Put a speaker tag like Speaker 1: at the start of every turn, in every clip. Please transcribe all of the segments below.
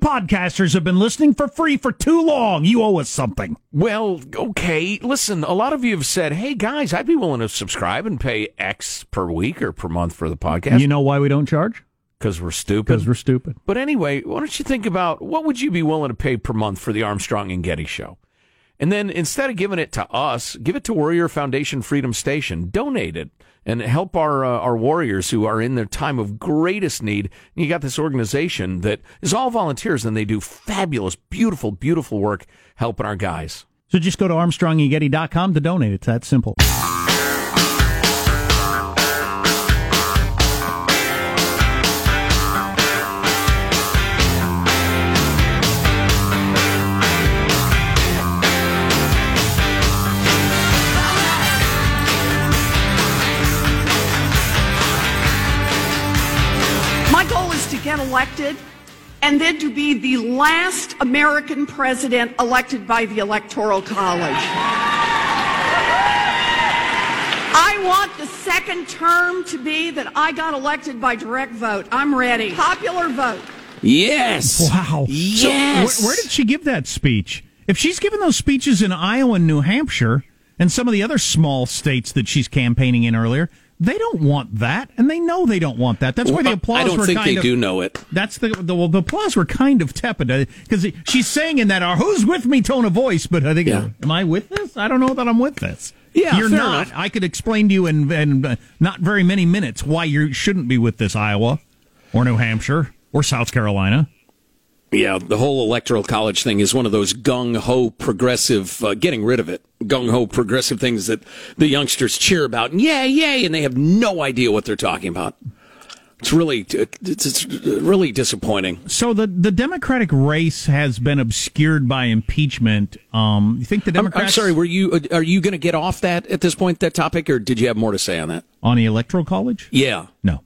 Speaker 1: podcasters have been listening for free for too long. You owe us something.
Speaker 2: Well, okay. Listen, a lot of you have said, hey, guys, I'd be willing to subscribe and pay X per week or per month for the podcast.
Speaker 1: You know why we don't charge?
Speaker 2: Because we're stupid.
Speaker 1: Because we're stupid.
Speaker 2: But anyway, why don't you think about what would you be willing to pay per month for the Armstrong and Getty show? And then instead of giving it to us, give it to Warrior Foundation Freedom Station. Donate it and help our uh, our warriors who are in their time of greatest need. And you got this organization that is all volunteers and they do fabulous, beautiful, beautiful work helping our guys.
Speaker 1: So just go to armstrongandgetty.com to donate. It's that simple.
Speaker 3: Goal is to get elected and then to be the last American president elected by the Electoral College. I want the second term to be that I got elected by direct vote. I'm ready. Popular vote.
Speaker 2: Yes.
Speaker 1: Wow.
Speaker 2: Yes.
Speaker 1: So where, where did she give that speech? If she's given those speeches in Iowa and New Hampshire and some of the other small states that she's campaigning in earlier, they don't want that, and they know they don't want that. That's why the applause
Speaker 2: I don't think they
Speaker 1: of,
Speaker 2: do know it.
Speaker 1: That's the the, well, the applause were kind of tepid because she's saying in that uh, "Who's with me?" tone of voice. But I think,
Speaker 2: Yeah.
Speaker 1: am I with this? I don't know that I'm with this.
Speaker 2: Yeah,
Speaker 1: you're not.
Speaker 2: enough.
Speaker 1: I could explain to you in, in uh, not very many minutes why you shouldn't be with this Iowa or New Hampshire or South Carolina.
Speaker 2: Yeah, the whole electoral college thing is one of those gung ho progressive, uh, getting rid of it, gung ho progressive things that the youngsters cheer about. And yay, yay, and they have no idea what they're talking about. It's really, it's, it's really disappointing.
Speaker 1: So the the Democratic race has been obscured by impeachment. Um, you think the
Speaker 2: I'm,
Speaker 1: Democrats?
Speaker 2: I'm sorry, were you, are you going to get off that at this point, that topic, or did you have more to say on that?
Speaker 1: on the electoral college.
Speaker 2: Yeah.
Speaker 1: No.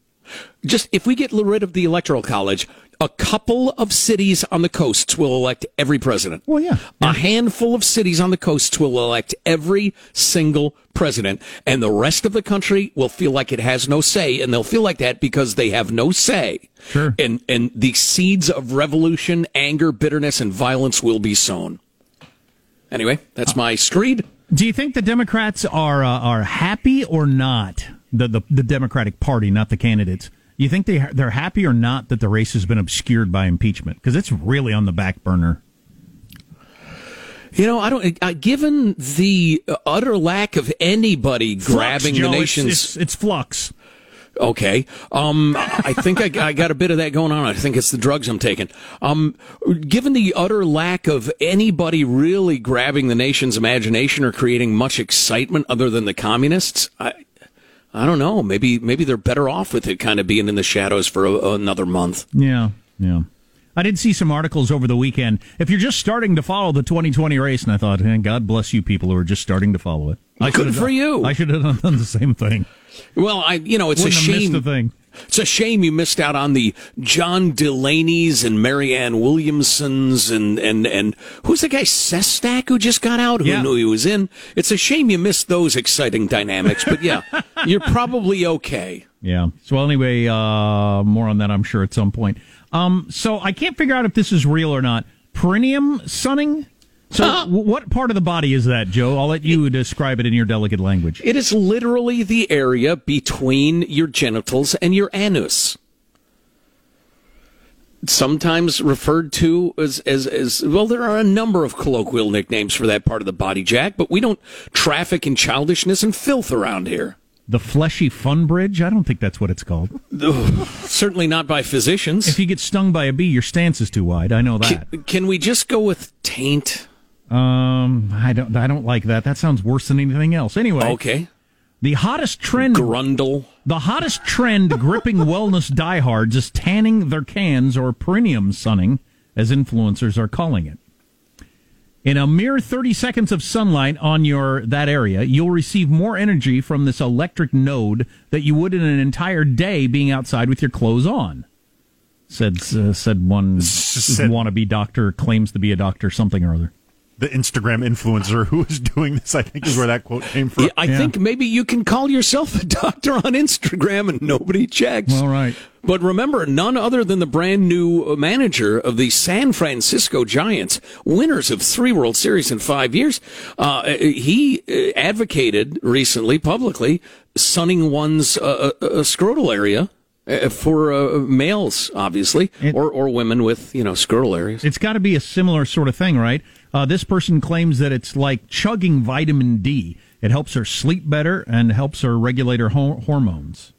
Speaker 2: Just if we get rid of the electoral college, a couple of cities on the coasts will elect every president.
Speaker 1: Well, yeah.
Speaker 2: A handful of cities on the coasts will elect every single president, and the rest of the country will feel like it has no say, and they'll feel like that because they have no say.
Speaker 1: Sure.
Speaker 2: And and the seeds of revolution, anger, bitterness, and violence will be sown. Anyway, that's my screed.
Speaker 1: Do you think the Democrats are uh, are happy or not? The, the the Democratic Party, not the candidates. You think they they're happy or not that the race has been obscured by impeachment? Because it's really on the back burner.
Speaker 2: You know, I don't. Uh, given the utter lack of anybody grabbing
Speaker 1: Joe.
Speaker 2: the
Speaker 1: It's-
Speaker 2: nation's
Speaker 1: It's, it's, flux.
Speaker 2: Okay. Um, I think I, I got a bit of that going on. I think it's the drugs I'm taking. Um, given the utter lack of anybody really grabbing the nation's imagination or creating much excitement other than the communists, I, I don't know. Maybe, maybe they're better off with it kind of being in the shadows for a, another month.
Speaker 1: Yeah, yeah. I did see some articles over the weekend. If you're just starting to follow the 2020 race, and I thought, man, God bless you people who are just starting to follow it. I
Speaker 2: Good for
Speaker 1: done-
Speaker 2: you.
Speaker 1: I should have done the same thing.
Speaker 2: Well, I, you know, it's
Speaker 1: Wouldn't
Speaker 2: a shame. It's a shame you missed out on the John Delaney's and Marianne Williamsons and and and who's the guy Sestak who just got out who
Speaker 1: Yeah.
Speaker 2: knew he was in. It's a shame you missed those exciting dynamics, but yeah, you're probably okay.
Speaker 1: Yeah. So anyway, uh, more on that, I'm sure, at some point. Um, so I can't figure out if this is real or not. Perineum sunning. So what part of the body is that, Joe? I'll let you describe it in your delicate language.
Speaker 2: It is literally the area between your genitals and your anus. Sometimes referred to as, as, as, well, there are a number of colloquial nicknames for that part of the body, Jack, but we don't traffic in childishness and filth around here.
Speaker 1: The fleshy fun bridge. I don't think that's what it's called.
Speaker 2: Certainly not by physicians.
Speaker 1: If you get stung by a bee, your stance is too wide. I know that.
Speaker 2: Can, can we just go with taint?
Speaker 1: Um, I don't. I don't like that. That sounds worse than anything else. Anyway,
Speaker 2: Okay.
Speaker 1: the hottest trend.
Speaker 2: Grundle.
Speaker 1: The hottest trend gripping wellness diehards is tanning their cans or perineum sunning, as influencers are calling it. In a mere 30 seconds of sunlight on your that area, you'll receive more energy from this electric node that you would in an entire day being outside with your clothes on. Said uh, said one wannabe doctor claims to be a doctor something or other.
Speaker 4: The Instagram influencer who was doing this. I think is where that quote came from.
Speaker 2: Yeah, I
Speaker 1: Yeah.
Speaker 2: think maybe you can call yourself a doctor on Instagram and nobody checks.
Speaker 1: All right.
Speaker 2: But remember, none other than the brand new manager of the San Francisco Giants, winners of three World Series in five years, uh, he uh, advocated recently publicly sunning one's uh, uh, uh, scrotal area uh, for uh, males, obviously,
Speaker 1: It-
Speaker 2: or or women with you know scrotal areas.
Speaker 1: It's got to be a similar sort of thing, right? Uh, this person claims that it's like chugging vitamin D. It helps her sleep better and helps her regulate her ho- hormones.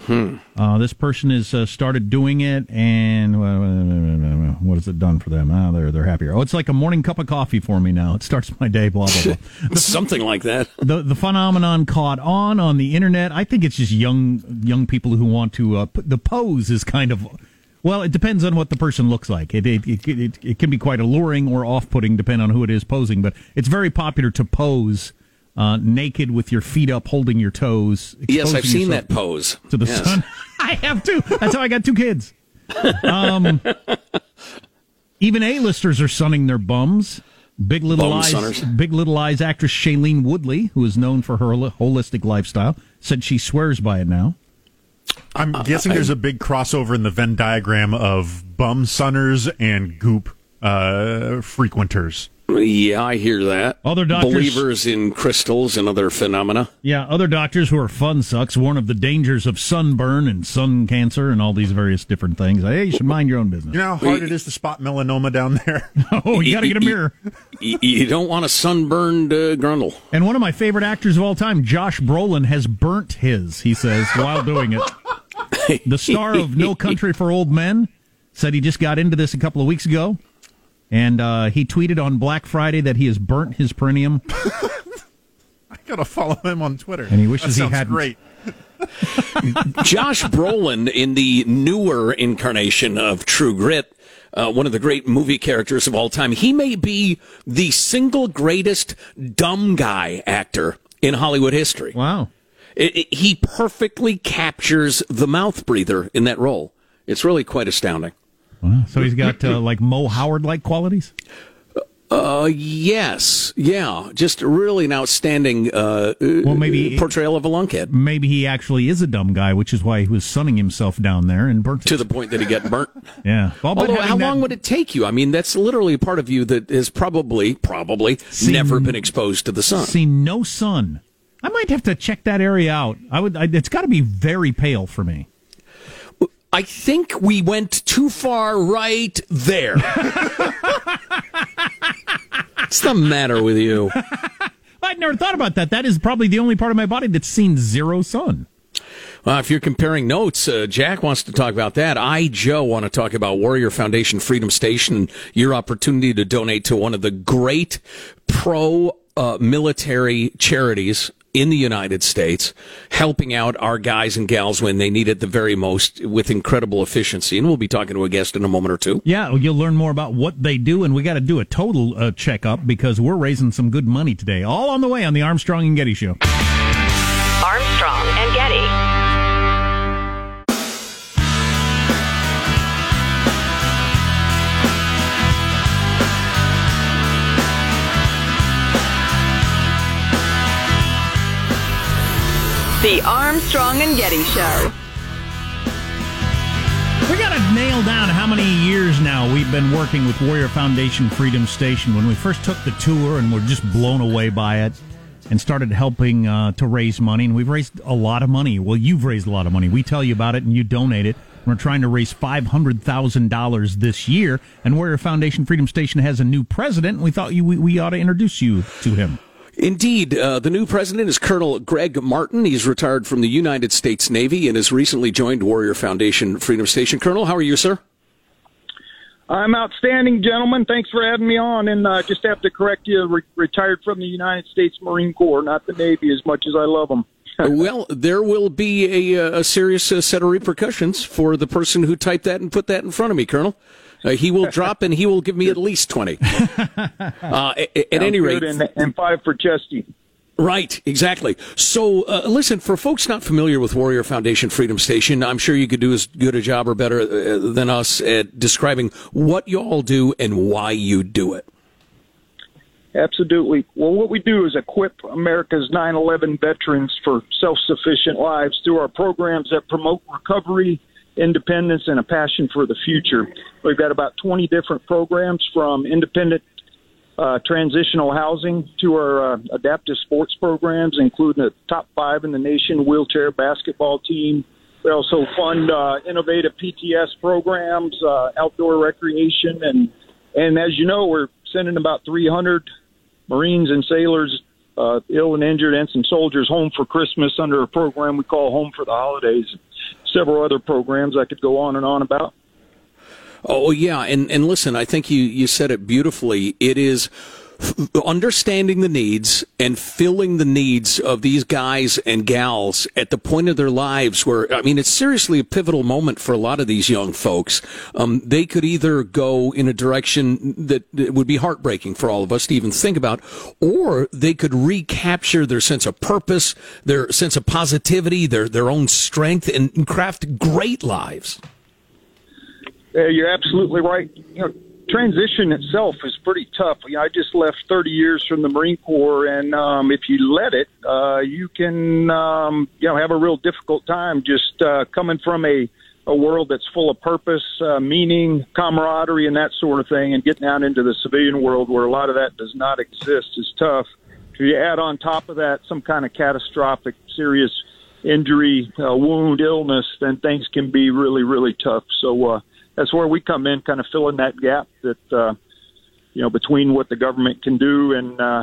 Speaker 2: Hmm.
Speaker 1: Uh, this person has uh, started doing it, and uh, what has it done for them? Ah, they're they're happier. Oh, it's like a morning cup of coffee for me now. It starts my day. Blah blah blah.
Speaker 2: Something like that.
Speaker 1: the the phenomenon caught on on the internet. I think it's just young young people who want to. Uh, put, the pose is kind of. Well, it depends on what the person looks like. It it, it, it, it can be quite alluring or off putting, depending on who it is posing. But it's very popular to pose uh, naked with your feet up, holding your toes.
Speaker 2: Yes, I've seen that pose.
Speaker 1: to the
Speaker 2: Yes.
Speaker 1: sun. I have too. That's how I got two kids. Um, even A-listers are sunning their bums. Big Little
Speaker 2: Bum
Speaker 1: Eyes,
Speaker 2: sunners.
Speaker 1: Big Little Lies actress Shailene Woodley, who is known for her holistic lifestyle, said she swears by it now.
Speaker 4: I'm guessing there's a big crossover in the Venn diagram of bum sunners and goop uh, frequenters.
Speaker 2: Yeah, I hear that.
Speaker 1: Other doctors-
Speaker 2: believers in crystals and other phenomena.
Speaker 1: Yeah, other doctors who are fun sucks warn of the dangers of sunburn and sun cancer and all these various different things. Hey, you should mind your own business.
Speaker 4: You know how hard it is to spot melanoma down there?
Speaker 1: Oh, you got to get a mirror.
Speaker 2: You don't want a sunburned uh, grundle.
Speaker 1: And one of my favorite actors of all time, Josh Brolin, has burnt his, he says, while doing it. The star of No Country for Old Men said he just got into this a couple of weeks ago. And uh, he tweeted on Black Friday that he has burnt his perineum.
Speaker 4: I gotta follow him on Twitter.
Speaker 1: And he wishes
Speaker 4: that
Speaker 1: he hadn't.
Speaker 4: Great.
Speaker 2: Josh Brolin in the newer incarnation of True Grit, uh, one of the great movie characters of all time. He may be the single greatest dumb guy actor in Hollywood history.
Speaker 1: Wow.
Speaker 2: It, it- he perfectly captures the mouth breather in that role. It's really quite astounding.
Speaker 1: Wow. So he's got uh, like Moe Howard like qualities?
Speaker 2: Uh, yes, yeah, just really an outstanding uh,
Speaker 1: Well, maybe-
Speaker 2: portrayal of a lunkhead
Speaker 1: Maybe he actually is a dumb guy, which is why he was sunning himself down there and burnt
Speaker 2: to
Speaker 1: it.
Speaker 2: the point that he got burnt.
Speaker 1: Yeah. Well,
Speaker 2: Although, how
Speaker 1: that-
Speaker 2: long would it take you? I mean, that's literally a part of you that has probably, probably never been exposed to the sun.
Speaker 1: seen no sun? I might have to check that area out. I would. I, it's got to be very pale for me.
Speaker 2: I think we went too far right there. What's the matter with you?
Speaker 1: I'd never thought about that. That is probably the only part of my body that's seen zero sun.
Speaker 2: Well, if you're comparing notes, uh, Jack wants to talk about that. I, Joe, want to talk about Warrior Foundation Freedom Station your opportunity to donate to one of the great pro uh, military charities in the United States, helping out our guys and gals when they need it the very most with incredible efficiency. And we'll be talking to a guest in a moment or two.
Speaker 1: Yeah, well, you'll learn more about what they do, and we got to do a total uh, checkup because we're raising some good money today. All on the way on the Armstrong and Getty Show.
Speaker 5: Armstrong The Armstrong and Getty Show.
Speaker 1: We got to nail down how many years now we've been working with Warrior Foundation Freedom Station. When we first took the tour and were just blown away by it and started helping uh, to raise money, and we've raised a lot of money. Well, you've raised a lot of money. We tell you about it and you donate it. We're trying to raise $500,000 this year, and Warrior Foundation Freedom Station has a new president, and we thought you, we, we ought to introduce you to him.
Speaker 2: Indeed, uh, the new president is Colonel Greg Martin. He's retired from the United States Navy and has recently joined Warrior Foundation Freedom Station. Colonel, how are you, sir?
Speaker 6: I'm outstanding, gentlemen. Thanks for having me on. And uh, just have to correct you, re- retired from the United States Marine Corps, not the Navy, as much as I love them.
Speaker 2: well, there will be a, uh, a serious uh, set of repercussions for the person who typed that and put that in front of me, Colonel. Uh, he will drop and he will give me at least 20. Uh, at, at any rate,
Speaker 6: and, and five for Chesty.
Speaker 2: Right, exactly. So, uh, listen, for folks not familiar with Warrior Foundation Freedom Station, I'm sure you could do as good a job or better uh, than us at describing what you all do and why you do it.
Speaker 6: Absolutely. Well, what we do is equip America's 9 11 veterans for self sufficient lives through our programs that promote recovery, independence, and a passion for the future. We've got about 20 different programs from independent uh, transitional housing to our uh, adaptive sports programs, including the top five in the nation wheelchair basketball team. We also fund uh, innovative PTS programs, uh, outdoor recreation, and and as you know, we're sending about 300 Marines and sailors, uh, ill and injured, and some soldiers home for Christmas under a program we call Home for the Holidays. Several other programs I could go on and on about.
Speaker 2: Oh yeah, and and listen, I think you you said it beautifully. It is understanding the needs and filling the needs of these guys and gals at the point of their lives where, I mean, it's seriously a pivotal moment for a lot of these young folks. Um, they could either go in a direction that would be heartbreaking for all of us to even think about, or they could recapture their sense of purpose, their sense of positivity, their, their own strength, and craft great lives.
Speaker 6: Yeah, you're absolutely right. You know, transition itself is pretty tough. You know, I just left 30 years from the Marine Corps, and um, if you let it, uh, you can um, you know have a real difficult time just uh, coming from a a world that's full of purpose, uh, meaning, camaraderie, and that sort of thing, and getting out into the civilian world where a lot of that does not exist is tough. If you add on top of that some kind of catastrophic, serious injury, uh, wound, illness, then things can be really, really tough. So. Uh, that's where we come in, kind of filling that gap that uh, you know between what the government can do and uh,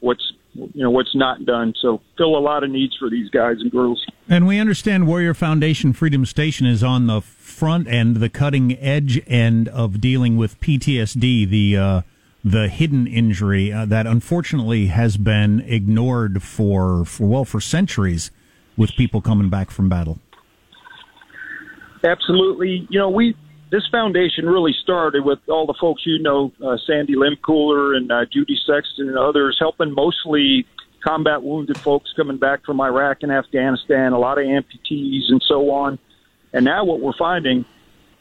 Speaker 6: what's you know what's not done. So fill a lot of needs for these guys and girls.
Speaker 1: And we understand Warrior Foundation Freedom Station is on the front end, the cutting edge end of dealing with PTSD, the uh, the hidden injury uh, that unfortunately has been ignored for, for well for centuries with people coming back from battle.
Speaker 6: Absolutely. You know, we this foundation really started with all the folks you know, uh, Sandy Lehmkuhler and uh, Judy Sexton and others, helping mostly combat wounded folks coming back from Iraq and Afghanistan, a lot of amputees and so on. And now what we're finding,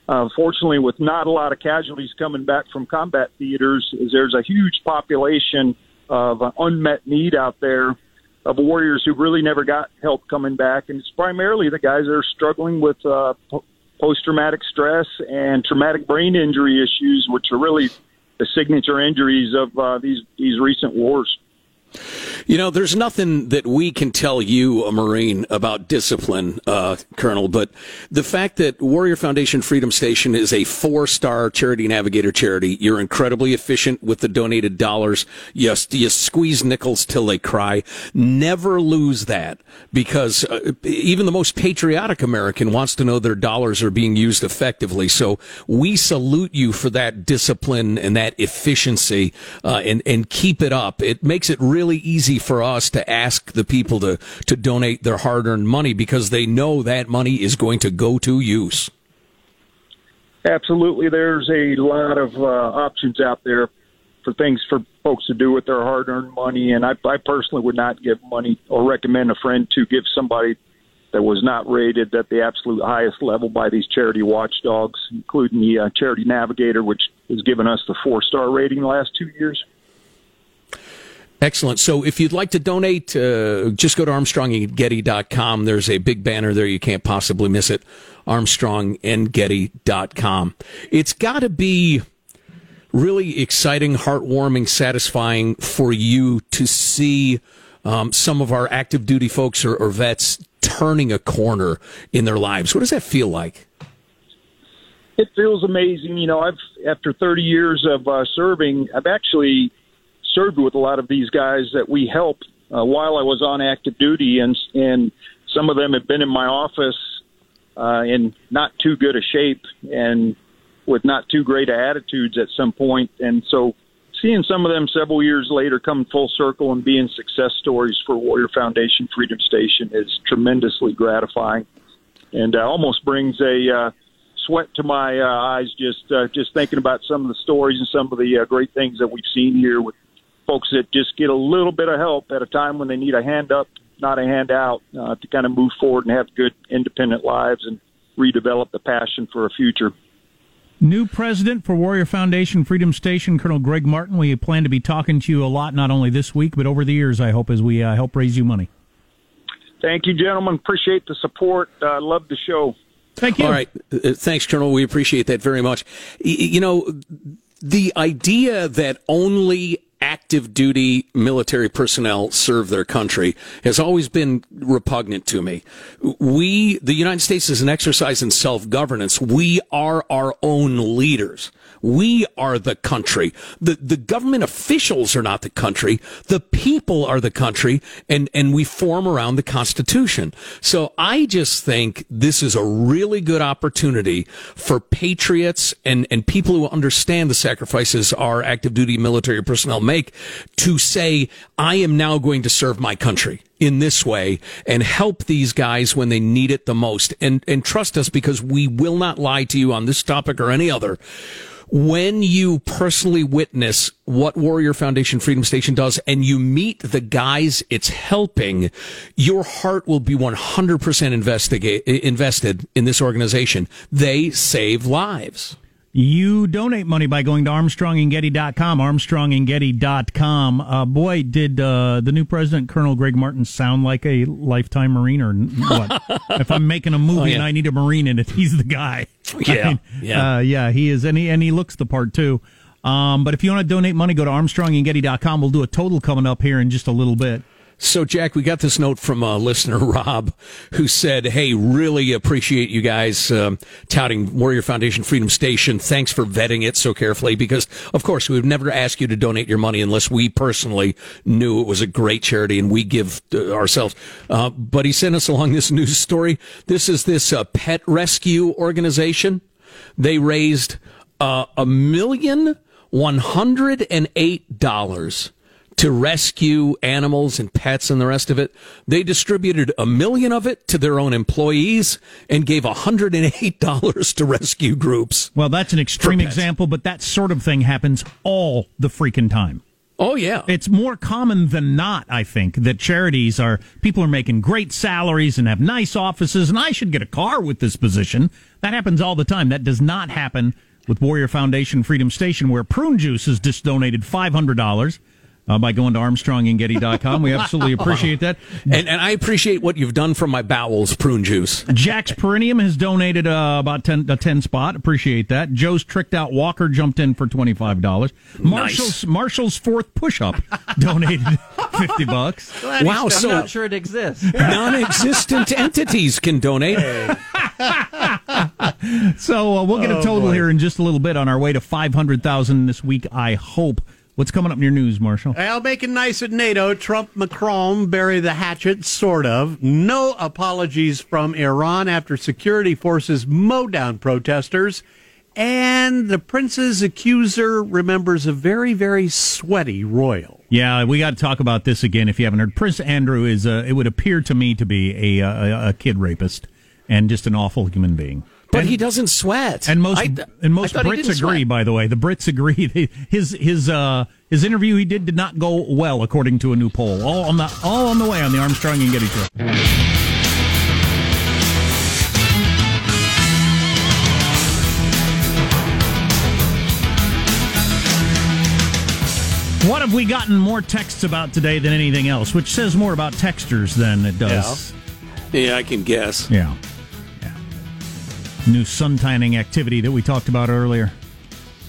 Speaker 6: uh, fortunately, with not a lot of casualties coming back from combat theaters, is there's a huge population of uh, unmet need out there of warriors who really never got help coming back, and it's primarily the guys that are struggling with uh, post traumatic stress and traumatic brain injury issues, which are really the signature injuries of uh, these these recent wars.
Speaker 2: You know, there's nothing that we can tell you, a Marine, about discipline, uh, Colonel, but the fact that Warrior Foundation Freedom Station is a four star charity navigator charity, you're incredibly efficient with the donated dollars. You, you squeeze nickels till they cry. Never lose that because uh, even the most patriotic American wants to know their dollars are being used effectively. So we salute you for that discipline and that efficiency uh, and, and keep it up. It makes it really easy for us to ask the people to, to donate their hard earned money because they know that money is going to go to use.
Speaker 6: Absolutely. There's a lot of uh, options out there for things for folks to do with their hard earned money. And I, I personally would not give money or recommend a friend to give somebody that was not rated at the absolute highest level by these charity watchdogs, including the uh, Charity Navigator, which has given us the four star rating the last two years.
Speaker 2: Excellent. So if you'd like to donate, uh, just go to armstrongandgetty.com. There's a big banner there. You can't possibly miss it. armstrongandgetty.com. It's got to be really exciting, heartwarming, satisfying for you to see um, some of our active duty folks or, or vets turning a corner in their lives. What does that feel like?
Speaker 6: It feels amazing. You know, I've after 30 years of uh, serving, I've actually served with a lot of these guys that we helped uh, while I was on active duty, and and some of them have been in my office uh, in not too good a shape and with not too great attitudes at some point, and so seeing some of them several years later come full circle and being success stories for Warrior Foundation Freedom Station is tremendously gratifying, and uh, almost brings a uh, sweat to my uh, eyes just uh, just thinking about some of the stories and some of the uh, great things that we've seen here with folks that just get a little bit of help at a time when they need a hand up, not a hand out, uh, to kind of move forward and have good independent lives and redevelop the passion for a future.
Speaker 1: New president for Warrior Foundation Freedom Station, Colonel Greg Martin. We plan to be talking to you a lot, not only this week, but over the years, I hope, as we uh, help raise you money.
Speaker 6: Thank you, gentlemen. Appreciate the support. Uh, love the show.
Speaker 1: Thank you.
Speaker 2: All right. Uh, thanks, Colonel. We appreciate that very much. Y- You know, the idea that only active duty military personnel serve their country has always been repugnant to me. We, the United States is an exercise in self-governance. We are our own leaders. We are the country. The, the government officials are not the country. The people are the country and, and we form around the Constitution. So I just think this is a really good opportunity for patriots and, and people who understand the sacrifices our active duty military personnel make to say, I am now going to serve my country in this way and help these guys when they need it the most. And, and trust us because we will not lie to you on this topic or any other when you personally witness what Warrior Foundation Freedom Station does and you meet the guys it's helping, your heart will be 100% investigate, invested in this organization. They save lives.
Speaker 1: You donate money by going to ArmstrongandGetty.com, ArmstrongandGetty.com. Uh, boy, did uh, the new president, Colonel Greg Martin, sound like a lifetime Marine or what? if I'm making a movie
Speaker 2: Oh, yeah.
Speaker 1: and I need a Marine in it, he's the guy.
Speaker 2: Yeah, yeah.
Speaker 1: Uh, yeah, he is. And he, and he looks the part, too. Um, but if you want to donate money, go to ArmstrongandGetty.com. We'll do a total coming up here in just a little bit.
Speaker 2: So, Jack, we got this note from uh, listener Rob who said, Hey, really appreciate you guys um, touting Warrior Foundation Freedom Station. Thanks for vetting it so carefully because, of course, we would never ask you to donate your money unless we personally knew it was a great charity and we give uh, ourselves. Uh, but he sent us along this news story. This is this uh, pet rescue organization. They raised uh, a million one hundred and eight dollars to rescue animals and pets and the rest of it. They distributed a million of it to their own employees and gave $108 to rescue groups.
Speaker 1: Well, that's an extreme example, but that sort of thing happens all the freaking time.
Speaker 2: Oh, yeah.
Speaker 1: It's more common than not, I think, that charities are people are making great salaries and have nice offices, and I should get a car with this position. That happens all the time. That does not happen with Warrior Foundation Freedom Station, where Prune Juice has just donated five hundred dollars uh, by going to ArmstrongandGetty.com. We absolutely appreciate that.
Speaker 2: and, and I appreciate what you've done for my bowels, prune juice.
Speaker 1: Jack's Perineum has donated uh, about 10, a 10 spot. Appreciate that. Joe's Tricked Out Walker jumped in for $25. Marshall's, Marshall's fourth push up donated 50 bucks.
Speaker 2: Wow, so.
Speaker 7: I'm not sure it exists.
Speaker 2: non existent entities can donate.
Speaker 1: So uh, we'll get a total here in just a little bit on our way to 500,000 this week, I hope. What's coming up in your news, Marshall?
Speaker 8: Well, make it nice at NATO. Trump, Macron bury the hatchet, sort of. No apologies from Iran after security forces mow down protesters. And the prince's accuser remembers a very, very sweaty royal.
Speaker 1: Yeah, we got to talk about this again if you haven't heard. Prince Andrew is, uh, it would appear to me to be a, a, a kid rapist and just an awful human being.
Speaker 2: But
Speaker 1: And-
Speaker 2: he doesn't sweat.
Speaker 1: And most
Speaker 2: I-
Speaker 1: and most
Speaker 2: I thought he
Speaker 1: Brits agree.
Speaker 2: sweat.
Speaker 1: By the way, the Brits agree. They, his his uh his interview he did did not go well, according to a new poll. All on the all on the way on the Armstrong and Getty show. What have we gotten more texts about today than anything else? Which says more about texters than it does.
Speaker 2: Yeah, I can guess.
Speaker 1: Yeah. yeah. New sun tanning activity that we talked about earlier.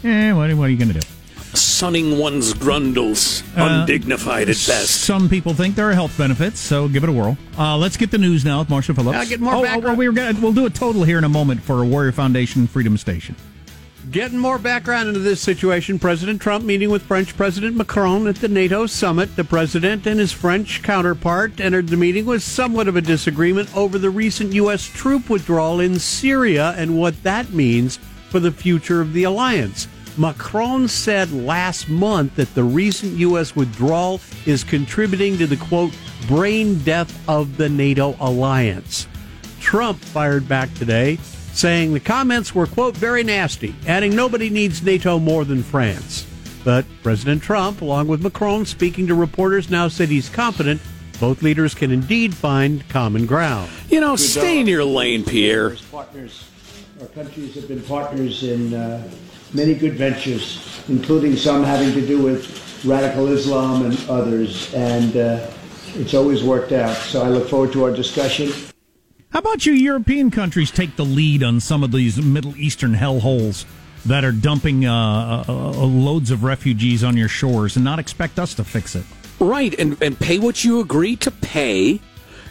Speaker 1: Eh, what, what are you going to do?
Speaker 2: Sunning one's grundles, undignified at best.
Speaker 1: Some people think there are health benefits, so give it a whirl. Uh, let's get the news now with Marshall Phillips.
Speaker 8: I'll get more
Speaker 1: oh, oh,
Speaker 8: background.
Speaker 1: well, we were gonna, we'll do a total here in a moment for Warrior Foundation Freedom Station.
Speaker 8: Getting more background into this situation, President Trump meeting with French President Macron at the NATO summit. The president and his French counterpart entered the meeting with somewhat of a disagreement over the recent U.S. troop withdrawal in Syria and what that means for the future of the alliance. Macron said last month that the recent U.S. withdrawal is contributing to the quote, brain death of the NATO alliance. Trump fired back today, saying the comments were, quote, very nasty, adding nobody needs NATO more than France. But President Trump, along with Macron, speaking to reporters, now said he's confident both leaders can indeed find common ground.
Speaker 2: You know, stay in your lane, Pierre.
Speaker 9: partners
Speaker 7: Our countries have been partners in uh, many good ventures, including some having to do with radical Islam and others, and uh, it's always worked out. So I look forward to our discussion.
Speaker 1: How about you European countries take the lead on some of these Middle Eastern hellholes that are dumping uh, uh, uh, loads of refugees on your shores and not expect us to fix it?
Speaker 2: Right, and, and pay what you agree to pay.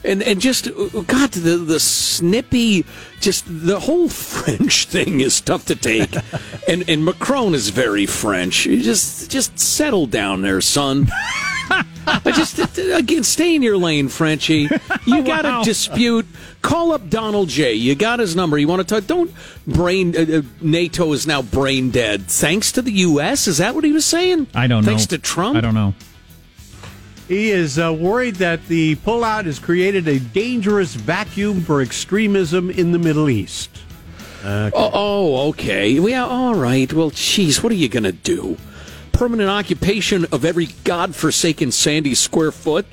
Speaker 2: And, and just God, the the snippy, just the whole French thing is tough to take, and and Macron is very French. You just just settle down there, son. I just again, stay in your lane, Frenchie. You got a
Speaker 1: Wow.
Speaker 2: dispute. Call up Donald J. You got his number. You want to talk? Don't brain. Uh, uh, NATO is now brain dead. Thanks to the U.S. Is that what he was saying?
Speaker 1: I don't know.
Speaker 2: Thanks to Trump.
Speaker 1: I don't know.
Speaker 8: He is uh, worried that the pullout has created a dangerous vacuum for extremism in the Middle East.
Speaker 2: Oh, oh, okay. Yeah, all right. Well, geez, what are you going to do? Permanent occupation of every godforsaken sandy square foot?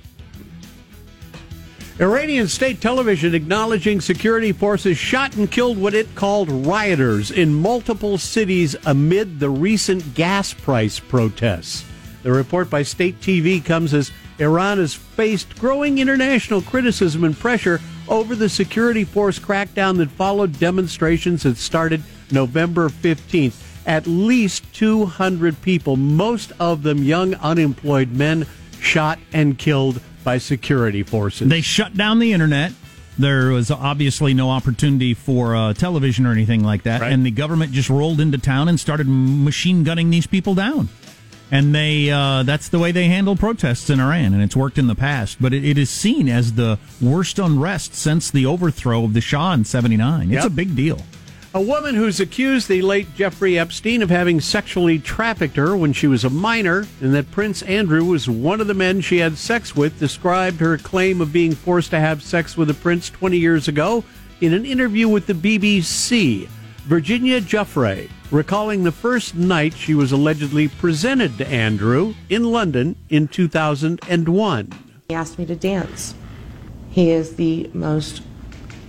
Speaker 8: Iranian state television acknowledging security forces shot and killed what it called rioters in multiple cities amid the recent gas price protests. The report by state TV comes as Iran has faced growing international criticism and pressure over the security force crackdown that followed demonstrations that started November 15th. At least 200 people, most of them young unemployed men, shot and killed by security forces.
Speaker 1: They shut down the internet. There was obviously no opportunity for uh, television or anything like that,
Speaker 8: Right.
Speaker 1: and the government just rolled into town and started machine gunning these people down. And they uh,—that's the way they handle protests in Iran, and it's worked in the past. But it, it is seen as the worst unrest since the overthrow of the Shah in '79. It's
Speaker 8: Yep.
Speaker 1: a big deal.
Speaker 8: A woman who's accused the late Jeffrey Epstein of having sexually trafficked her when she was a minor, and that Prince Andrew was one of the men she had sex with, described her claim of being forced to have sex with the prince 20 years ago in an interview with the BBC. Virginia Giuffre, recalling the first night she was allegedly presented to Andrew in London in 2001.
Speaker 9: He asked me to dance. He is the most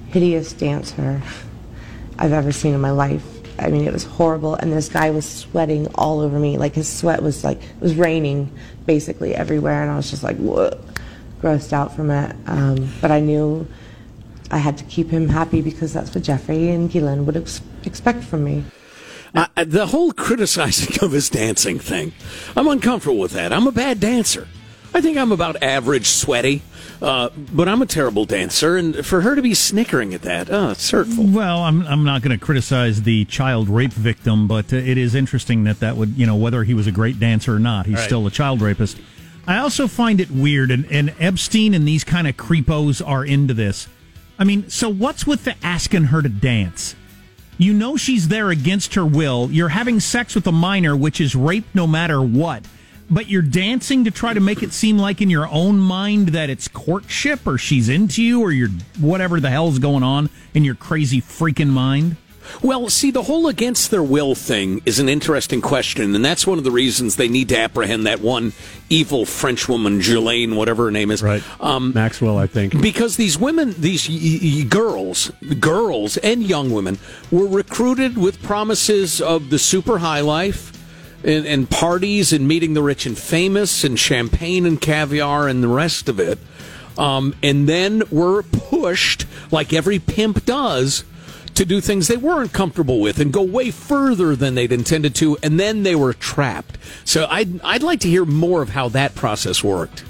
Speaker 9: hideous dancer I've ever seen in my life. I mean, it was horrible, and this guy was sweating all over me. Like his sweat was like it was raining basically everywhere, and I was just like, what, grossed out from it. Um, but I knew I had to keep him happy because that's what Jeffrey and Ghislaine would ex- expect from me.
Speaker 2: The whole criticizing of his dancing thing, I'm uncomfortable with that. I'm a bad dancer. I think I'm about average sweaty, uh, but I'm a terrible dancer, and for her to be snickering at that, oh, it's hurtful.
Speaker 1: Well, I'm I'm not going to criticize the child rape victim, but uh, it is interesting that that would you know whether he was a great dancer or not, he's
Speaker 8: Right.
Speaker 1: still a child rapist. I also find it weird, and, and Epstein and these kind of creepos are into this. I mean, so what's with the asking her to dance? You know she's there against her will. You're having sex with a minor, which is rape no matter what. But you're dancing to try to make it seem like in your own mind that it's courtship or she's into you or you're whatever the hell's going on in your crazy freaking mind.
Speaker 2: Well, see, the whole against their will thing is an interesting question, and that's one of the reasons they need to apprehend that one evil French woman, Ghislaine, whatever her name is.
Speaker 8: Right.
Speaker 2: Um,
Speaker 8: Maxwell, I think.
Speaker 2: because these women, these y- y- girls, girls and young women, were recruited with promises of the super high life and, and parties and meeting the rich and famous and champagne and caviar and the rest of it. Um, and then were pushed, like every pimp does, to do things they weren't comfortable with and go way further than they'd intended to, and then they were trapped. So I'd, I'd like to hear more of how that process worked.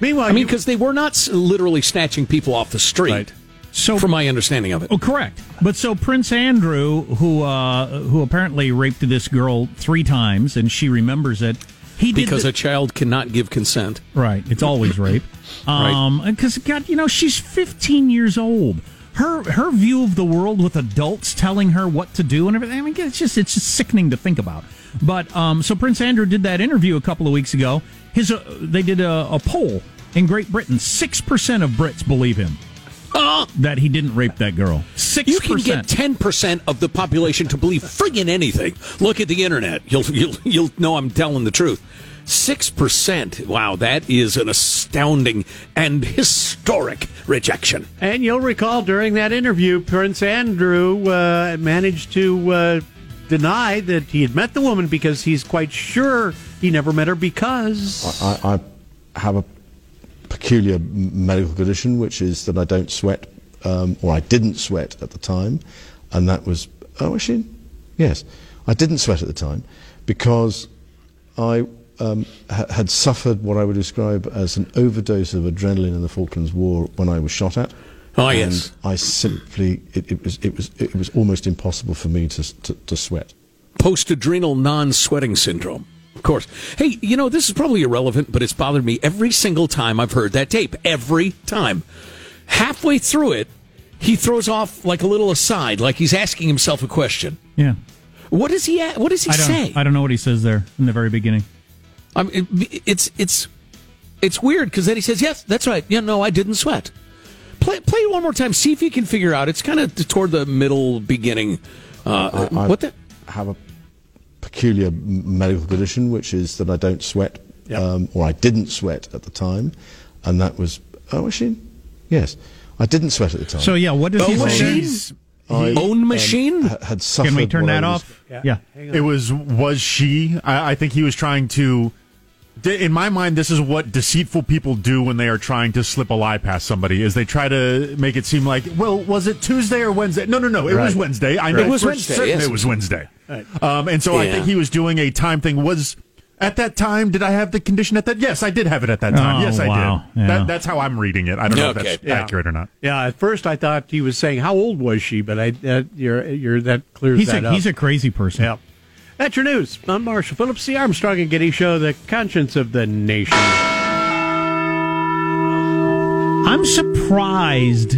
Speaker 8: Meanwhile,
Speaker 2: I mean, because they were not literally snatching people off the street.
Speaker 8: Right.
Speaker 1: So
Speaker 2: from my understanding of it.
Speaker 1: Oh, correct. But so Prince Andrew, who uh, who apparently raped this girl three times, and she remembers it. He did
Speaker 2: because
Speaker 1: the-
Speaker 2: a child cannot give consent.
Speaker 1: Right. It's always rape. Um, because God, you know, she's 15 years old. Her her view of the world with adults telling her what to do and everything. I mean, it's just it's just sickening to think about. But um, so Prince Andrew did that interview a couple of weeks ago. His uh, they did a, a poll in Great Britain. Six percent of Brits believe him. that he didn't rape that girl. Six
Speaker 2: You can get ten percent of the population to believe friggin' anything. Look at the internet. You'll you'll you'll know I'm telling the truth. Six percent. Wow, that is an astounding and historic rejection.
Speaker 8: And you'll recall during that interview, Prince Andrew uh, managed to uh, deny that he had met the woman because he's quite sure he never met her because.
Speaker 10: I, I have a peculiar medical condition, which is that I don't sweat, um, or I didn't sweat at the time, and that was oh, actually, yes, I didn't sweat at the time because I um, ha- had suffered what I would describe as an overdose of adrenaline in the Falklands War when I was shot at.
Speaker 2: Oh,
Speaker 10: and
Speaker 2: yes.
Speaker 10: I simply it, it was it was it was almost impossible for me to to, to sweat.
Speaker 2: Post adrenal non sweating syndrome. Of course. Hey, you know, this is probably irrelevant, but it's bothered me every single time I've heard that tape. Every time. Halfway through it, he throws off like a little aside, like he's asking himself a question.
Speaker 1: Yeah.
Speaker 2: What does he? What does he
Speaker 1: I
Speaker 2: say?
Speaker 1: I don't know what he says there in the very beginning.
Speaker 2: I mean, it, it's it's it's weird because then he says, "Yes, that's right. Yeah, no, I didn't sweat." Play play it one more time. See if you can figure out. It's kind of toward the middle beginning. Uh,
Speaker 10: I, I
Speaker 2: what the?
Speaker 10: have a peculiar medical condition, which is that I don't sweat, um, or I didn't sweat at the time, and that was oh, actually, yes, I didn't sweat at the time.
Speaker 1: So yeah, what does
Speaker 2: Oh,
Speaker 1: he
Speaker 2: machine?
Speaker 1: say?
Speaker 10: I,
Speaker 2: Own
Speaker 10: um,
Speaker 2: machine?
Speaker 10: ha- had suffered.
Speaker 1: Can we turn that
Speaker 10: was-
Speaker 1: off? Yeah.
Speaker 4: It was was she? I, I think he was trying to. In my mind, this is what deceitful people do when they are trying to slip a lie past somebody. Is they try to make it seem like, well, was it Tuesday or Wednesday? No, no, no, it was Wednesday. I know
Speaker 2: It was
Speaker 4: for
Speaker 2: Wednesday,
Speaker 4: certain
Speaker 2: yes.
Speaker 4: it was Wednesday. Um, and so I think he was doing a time thing. Was at that time? Did I have the condition at that? Yes, I did have it at that time.
Speaker 1: Oh,
Speaker 4: yes, I
Speaker 1: wow.
Speaker 4: did.
Speaker 1: Yeah.
Speaker 4: That, that's how I'm reading it. I don't know if that's
Speaker 8: Yeah.
Speaker 4: accurate or not.
Speaker 8: Yeah, at first I thought he was saying how old was she, but I uh, you're you're that clears
Speaker 1: He's
Speaker 8: that
Speaker 1: a
Speaker 8: up.
Speaker 1: he's a crazy person.
Speaker 8: yeah. That's your news. I'm Marshall Phillips, the Armstrong and Getty Show, the conscience of the nation.
Speaker 1: I'm surprised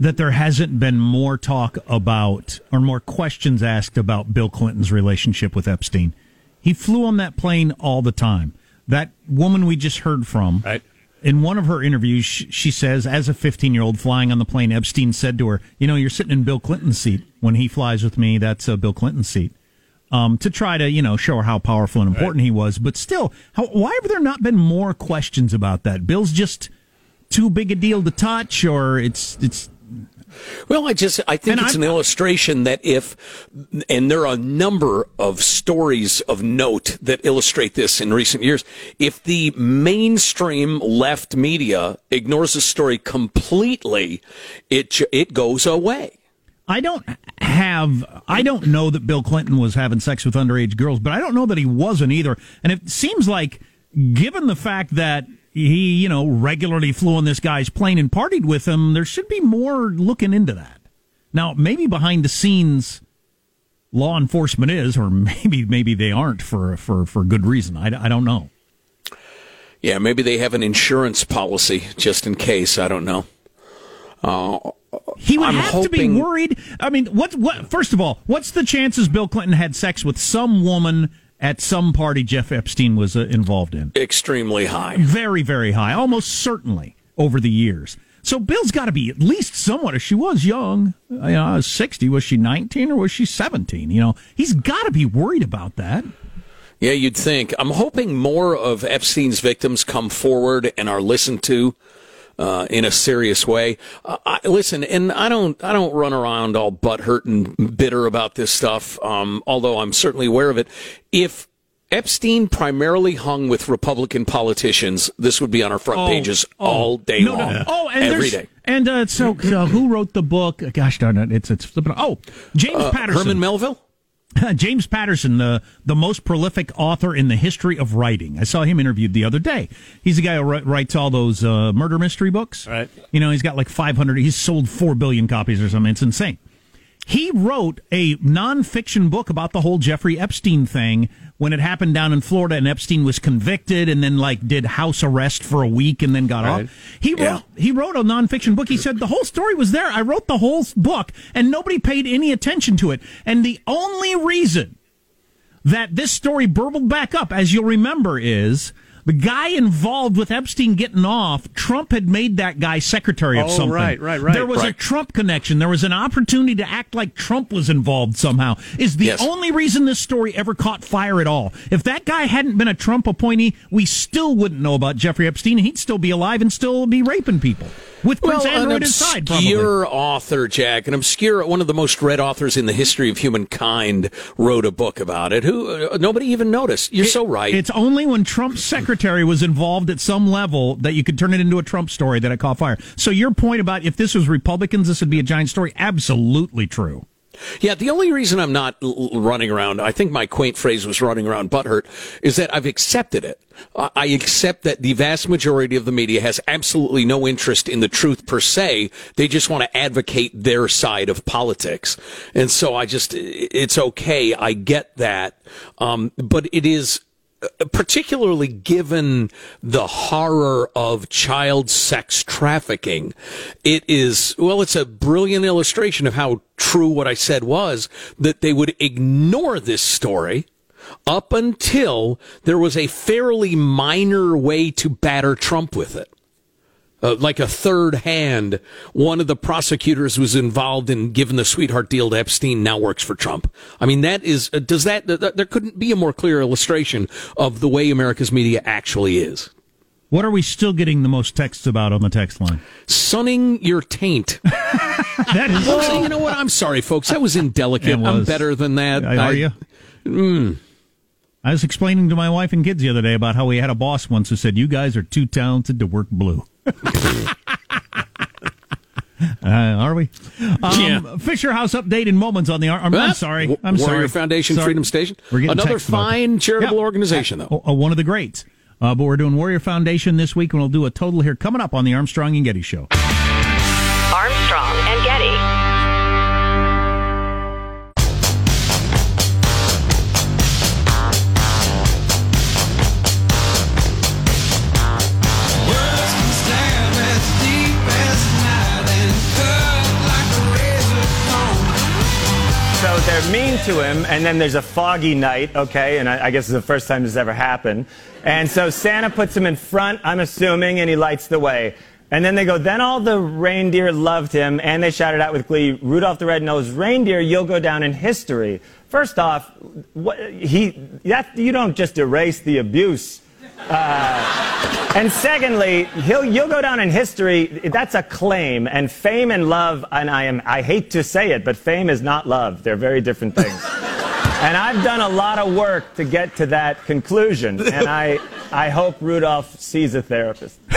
Speaker 1: that there hasn't been more talk about or more questions asked about Bill Clinton's relationship with Epstein. He flew on that plane all the time. That woman we just heard from,
Speaker 8: Right.
Speaker 1: in one of her interviews, she, says, as a 15 year old flying on the plane, Epstein said to her, You know, you're sitting in Bill Clinton's seat. When he flies with me, that's a Bill Clinton seat. Um, to try to, you know, show her how powerful and important he was. But still, how, why have there not been more questions about that? Bill's just too big a deal to touch, or it's it's
Speaker 2: Well, I just I think
Speaker 1: And
Speaker 2: it's
Speaker 1: I'm-
Speaker 2: an illustration that if and there are a number of stories of note that illustrate this in recent years. If the mainstream left media ignores the story completely, it it goes away.
Speaker 1: I don't have I don't know that Bill Clinton was having sex with underage girls, but I don't know that he wasn't either. And it seems like given the fact that he, you know, regularly flew on this guy's plane and partied with him, there should be more looking into that. Now, maybe behind the scenes law enforcement is or maybe maybe they aren't for for for good reason. I, I don't know.
Speaker 2: Yeah, maybe they have an insurance policy just in case. I don't know. Uh,
Speaker 1: He would
Speaker 2: I'm
Speaker 1: have to be worried. I mean, what? What? First of all, what's the chances Bill Clinton had sex with some woman at some party Jeff Epstein was uh, involved in?
Speaker 2: extremely high.
Speaker 1: Very, very high, almost certainly over the years. So Bill's got to be at least somewhat. If she was young, you know, sixty. Was she nineteen or was she seventeen? You know, he's got to be worried about that.
Speaker 2: Yeah, you'd think. I'm hoping more of Epstein's victims come forward and are listened to uh, in a serious way. Uh, I, listen, and I don't, I don't run around all butthurt and bitter about this stuff. Um, although I'm certainly aware of it. If Epstein primarily hung with Republican politicians, this would be on our front
Speaker 1: Oh,
Speaker 2: pages
Speaker 1: oh.
Speaker 2: all day
Speaker 1: No,
Speaker 2: long.
Speaker 1: no. Oh, and
Speaker 2: every day.
Speaker 1: And uh, so, uh, who wrote the book? Gosh darn it! It's it's flipping. Oh, James
Speaker 2: Uh,
Speaker 1: Patterson.
Speaker 2: Herman Melville.
Speaker 1: James Patterson, the the most prolific author in the history of writing. I saw him interviewed the other day. He's the guy who wri- writes all those uh, murder mystery books.
Speaker 8: Right.
Speaker 1: You know, he's got like 500. He's sold four billion copies or something. It's insane. He wrote a nonfiction book about the whole Jeffrey Epstein thing when it happened down in Florida, and Epstein was convicted and then like did house arrest for a week and then got
Speaker 8: Right.
Speaker 1: off. He wrote
Speaker 2: Yeah.
Speaker 1: he wrote a nonfiction book. He said the whole story was there. I wrote the whole book, and nobody paid any attention to it. And the only reason that this story burbled back up, as you'll remember, is The guy involved with Epstein getting off, Trump had made that guy secretary of
Speaker 8: Oh,
Speaker 1: something.
Speaker 8: right, right, right.
Speaker 1: There was a Trump connection. There was an opportunity to act like Trump was involved somehow. Is the
Speaker 11: Yes.
Speaker 1: only reason this story ever caught fire at all. If that guy hadn't been a Trump appointee, we still wouldn't know about Jeffrey Epstein. He'd still be alive and still be raping people with Prince
Speaker 2: Well,
Speaker 1: Andrew
Speaker 2: an
Speaker 1: at his side. Probably.
Speaker 2: obscure author, Jack, an obscure, one of the most read authors in the history of humankind, wrote a book about it. Who uh, nobody even noticed. You're so right.
Speaker 1: It's only when Trump's secretary was involved at some level that you could turn it into a Trump story that it caught fire. So your point about if this was Republicans, this would be a giant story. Absolutely true.
Speaker 2: Yeah, the only reason I'm not l- running around, I think my quaint phrase was running around butthurt, is that I've accepted it. I accept that the vast majority of the media has absolutely no interest in the truth per se. They just want to advocate their side of politics. And so I just, it's okay. I get that. Um, but it is, particularly given the horror of child sex trafficking, it is, well, it's a brilliant illustration of how true what I said was that they would ignore this story up until there was a fairly minor way to batter Trump with it. Uh, like a third hand, one of the prosecutors was involved in giving the sweetheart deal to Epstein. Now works for Trump. I mean, that is uh, does that th- th- there couldn't be a more clear illustration of the way America's media actually is.
Speaker 1: What are we still getting the most texts about on the text line?
Speaker 2: Sunning your taint.
Speaker 1: That is.
Speaker 2: Folks, you know what? I'm sorry, folks. That was indelicate.
Speaker 1: It
Speaker 2: I'm better than that.
Speaker 1: Are
Speaker 2: I-
Speaker 1: you? I was explaining to my wife and kids the other day about how we had a boss once who said, "You guys are too talented to work blue." Uh, are we? Um,
Speaker 2: Yeah.
Speaker 1: Fisher House update in moments on the. I'm, I'm
Speaker 2: Ah,
Speaker 1: sorry. I'm
Speaker 2: Warrior
Speaker 1: sorry.
Speaker 2: Foundation,
Speaker 1: Sorry.
Speaker 2: Freedom Station.
Speaker 1: We're getting
Speaker 2: Another fine charitable
Speaker 1: Yeah.
Speaker 2: organization, though.
Speaker 1: Uh, one of the greats. Uh, but we're doing Warrior Foundation this week, and we'll do a total here coming up on the Armstrong and Getty Show.
Speaker 12: Mean to him, and then there's a foggy night, okay? And I, I guess it's the first time this ever happened. And so Santa puts him in front, I'm assuming, and he lights the way. And then they go, then all the reindeer loved him, and they shouted out with glee, Rudolph the Red-Nosed Reindeer, you'll go down in history. First off, what, he, that, you don't just erase the abuse. Uh, and secondly, he'll, you'll go down in history. That's a claim, and fame and love. And I am, I hate to say it, but fame is not love. They're very different things. and I've done a lot of work to get to that conclusion, and I, I hope Rudolph sees a therapist.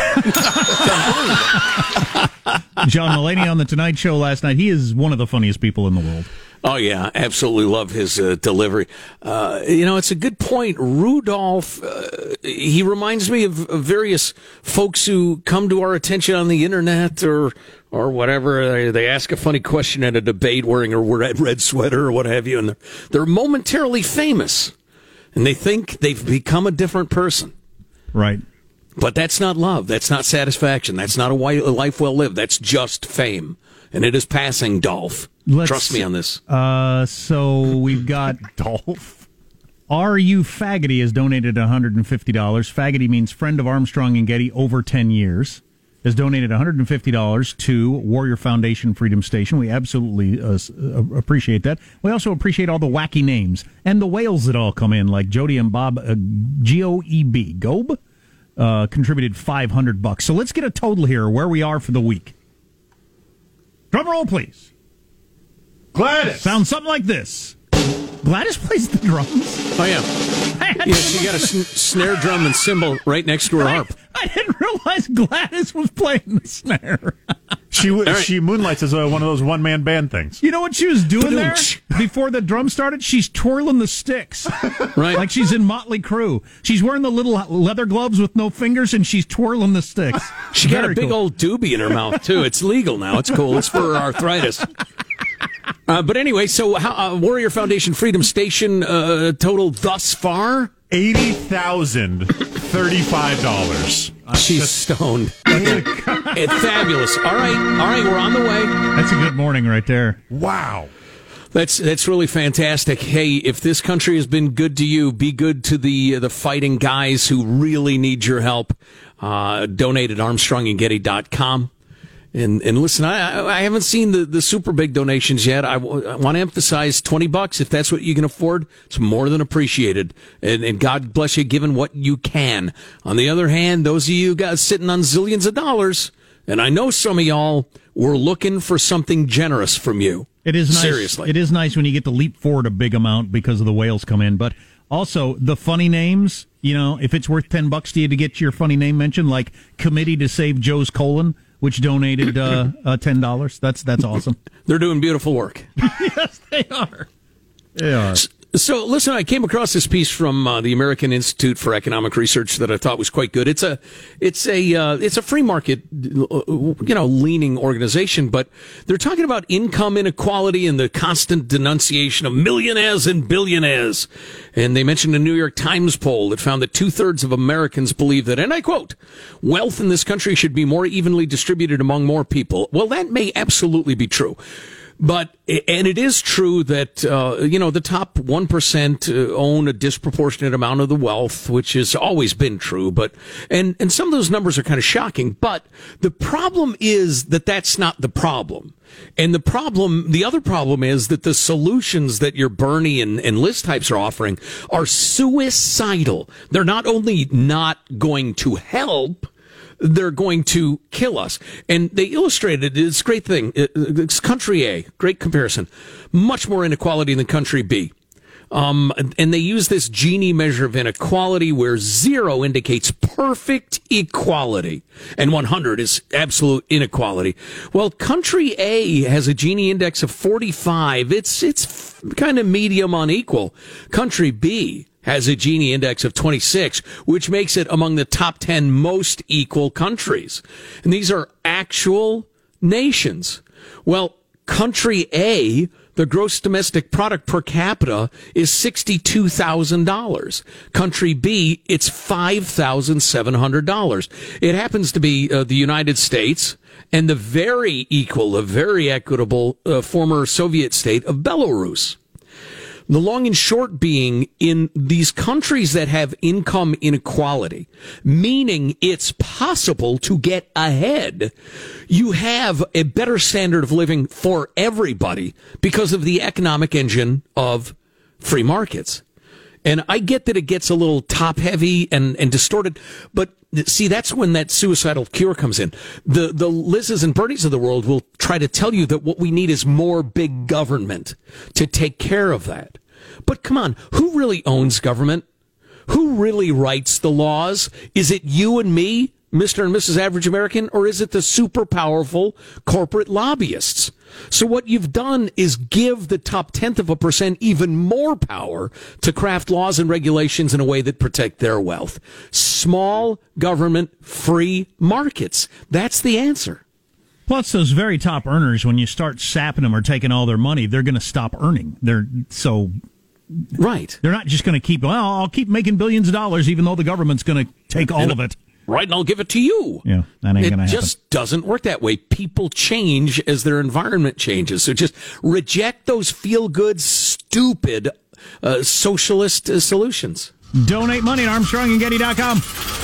Speaker 1: John Mulaney on the Tonight Show last night. He is one of the funniest people in the world.
Speaker 2: Oh yeah, absolutely love his uh, delivery. Uh, you know, it's a good point. Rudolph, uh, he reminds me of, of various folks who come to our attention on the internet or or whatever. They, they ask a funny question at a debate wearing a red, red sweater or what have you, and they're, they're momentarily famous, and they think they've become a different person.
Speaker 1: Right.
Speaker 2: But that's not love. That's not satisfaction. That's not a a life well lived. That's just fame. And it is passing, Dolph.
Speaker 1: Let's-
Speaker 2: Trust me on this.
Speaker 1: Uh, so we've got
Speaker 4: Dolph.
Speaker 1: RU Faggoty has donated $150. Faggoty means friend of Armstrong and Getty over 10 years. Has donated $150 to Warrior Foundation Freedom Station. We absolutely uh, uh, appreciate that. We also appreciate all the wacky names and the whales that all come in, like Jody and Bob uh, G O E B Gobe uh, contributed 500 bucks. So let's get a total here where we are for the week. Drum roll, please.
Speaker 4: Gladys.
Speaker 1: Sounds something like this. Gladys plays the drums.
Speaker 2: Oh, yeah. Yeah, she got a sn- snare drum and cymbal right next to her harp.
Speaker 1: I didn't realize Gladys was playing the snare.
Speaker 4: She w- she moonlights as a, one of those one man band things.
Speaker 1: You know what she was doing there before the drum started? She's twirling the sticks,
Speaker 2: Right.
Speaker 1: like she's in Motley Crue. She's wearing the little leather gloves with no fingers, and she's twirling the sticks.
Speaker 2: She got a big
Speaker 1: cool.
Speaker 2: old doobie in her mouth, too. It's legal now. It's cool. It's for her arthritis. Uh, but anyway, so how, uh, Warrior Foundation Freedom Station uh, total thus far?
Speaker 4: Eighty thousand thirty-five dollars.
Speaker 2: She's stoned. it's fabulous. All right, all right, we're on the way.
Speaker 1: That's a good morning right there.
Speaker 4: Wow.
Speaker 2: That's that's really fantastic. Hey, if this country has been good to you, be good to the the fighting guys who really need your help. Uh, donate at ArmstrongandGetty.com. And and listen, I I haven't seen the, the super big donations yet. I, w- I want to emphasize twenty bucks if that's what you can afford. It's more than appreciated, and, and God bless you, given what you can. On the other hand, those of you guys sitting on zillions of dollars, and I know some of y'all were looking for something generous from you.
Speaker 1: It is nice.
Speaker 2: seriously.
Speaker 1: It is nice when you get to leap forward a big amount because of the whales come in, but also the funny names. You know, if it's worth ten bucks to you to get your funny name mentioned, like Committee to Save Joe's Colon, which donated uh, uh, ten dollars. That's that's awesome.
Speaker 2: They're doing beautiful work.
Speaker 1: yes, they are. They are.
Speaker 2: So, listen, I came across this piece from uh, the American Institute for Economic Research that I thought was quite good. It's a, it's a, uh, it's a free market, uh, you know, leaning organization, but they're talking about income inequality and the constant denunciation of millionaires and billionaires. And they mentioned a New York Times poll that found that two thirds of Americans believe that, and I quote, wealth in this country should be more evenly distributed among more people. Well, that may absolutely be true. But and it is true that uh, you know the top one percent uh, own a disproportionate amount of the wealth, which has always been true. But and and some of those numbers are kind of shocking. But the problem is that that's not the problem. And the problem, the other problem is that the solutions that your Bernie and, and Liz types are offering are suicidal. They're not only not going to help, they're going to kill us. And they illustrated this great thing. It's country A, great comparison. Much more inequality than country B. Um, and they use this Gini measure of inequality where zero indicates perfect equality and 100 is absolute inequality. Well, country A has a Gini index of 45. It's, it's kind of medium unequal. Country B has a Gini index of 26, which makes it among the top 10 most equal countries. And these are actual nations. Well, country A, the gross domestic product per capita is $62,000. Country B, it's $5,700. It happens to be uh, the United States and the very equal, the very equitable uh, former Soviet state of Belarus. The long and short being in these countries that have income inequality, meaning it's possible to get ahead, you have a better standard of living for everybody because of the economic engine of free markets. And I get that it gets a little top heavy and, and distorted, but see, that's when that suicidal cure comes in. The, the Liz's and Bernies of the world will try to tell you that what we need is more big government to take care of that. But come on, who really owns government? Who really writes the laws? Is it you and me, Mr. and Mrs. Average American, or is it the super powerful corporate lobbyists? So what you've done is give the top tenth of a percent even more power to craft laws and regulations in a way that protect their wealth. Small government, free markets. That's the answer.
Speaker 1: Plus, those very top earners, when you start sapping them or taking all their money, they're going to stop earning. They're so
Speaker 2: right.
Speaker 1: They're not just going to keep. Well, I'll keep making billions of dollars, even though the government's going to take all of it.
Speaker 2: Right, and I'll give it to you.
Speaker 1: Yeah, that ain't going to happen.
Speaker 2: It just doesn't work that way. People change as their environment changes. So just reject those feel good, stupid uh, socialist uh, solutions.
Speaker 1: Donate money at ArmstrongandGetty.com.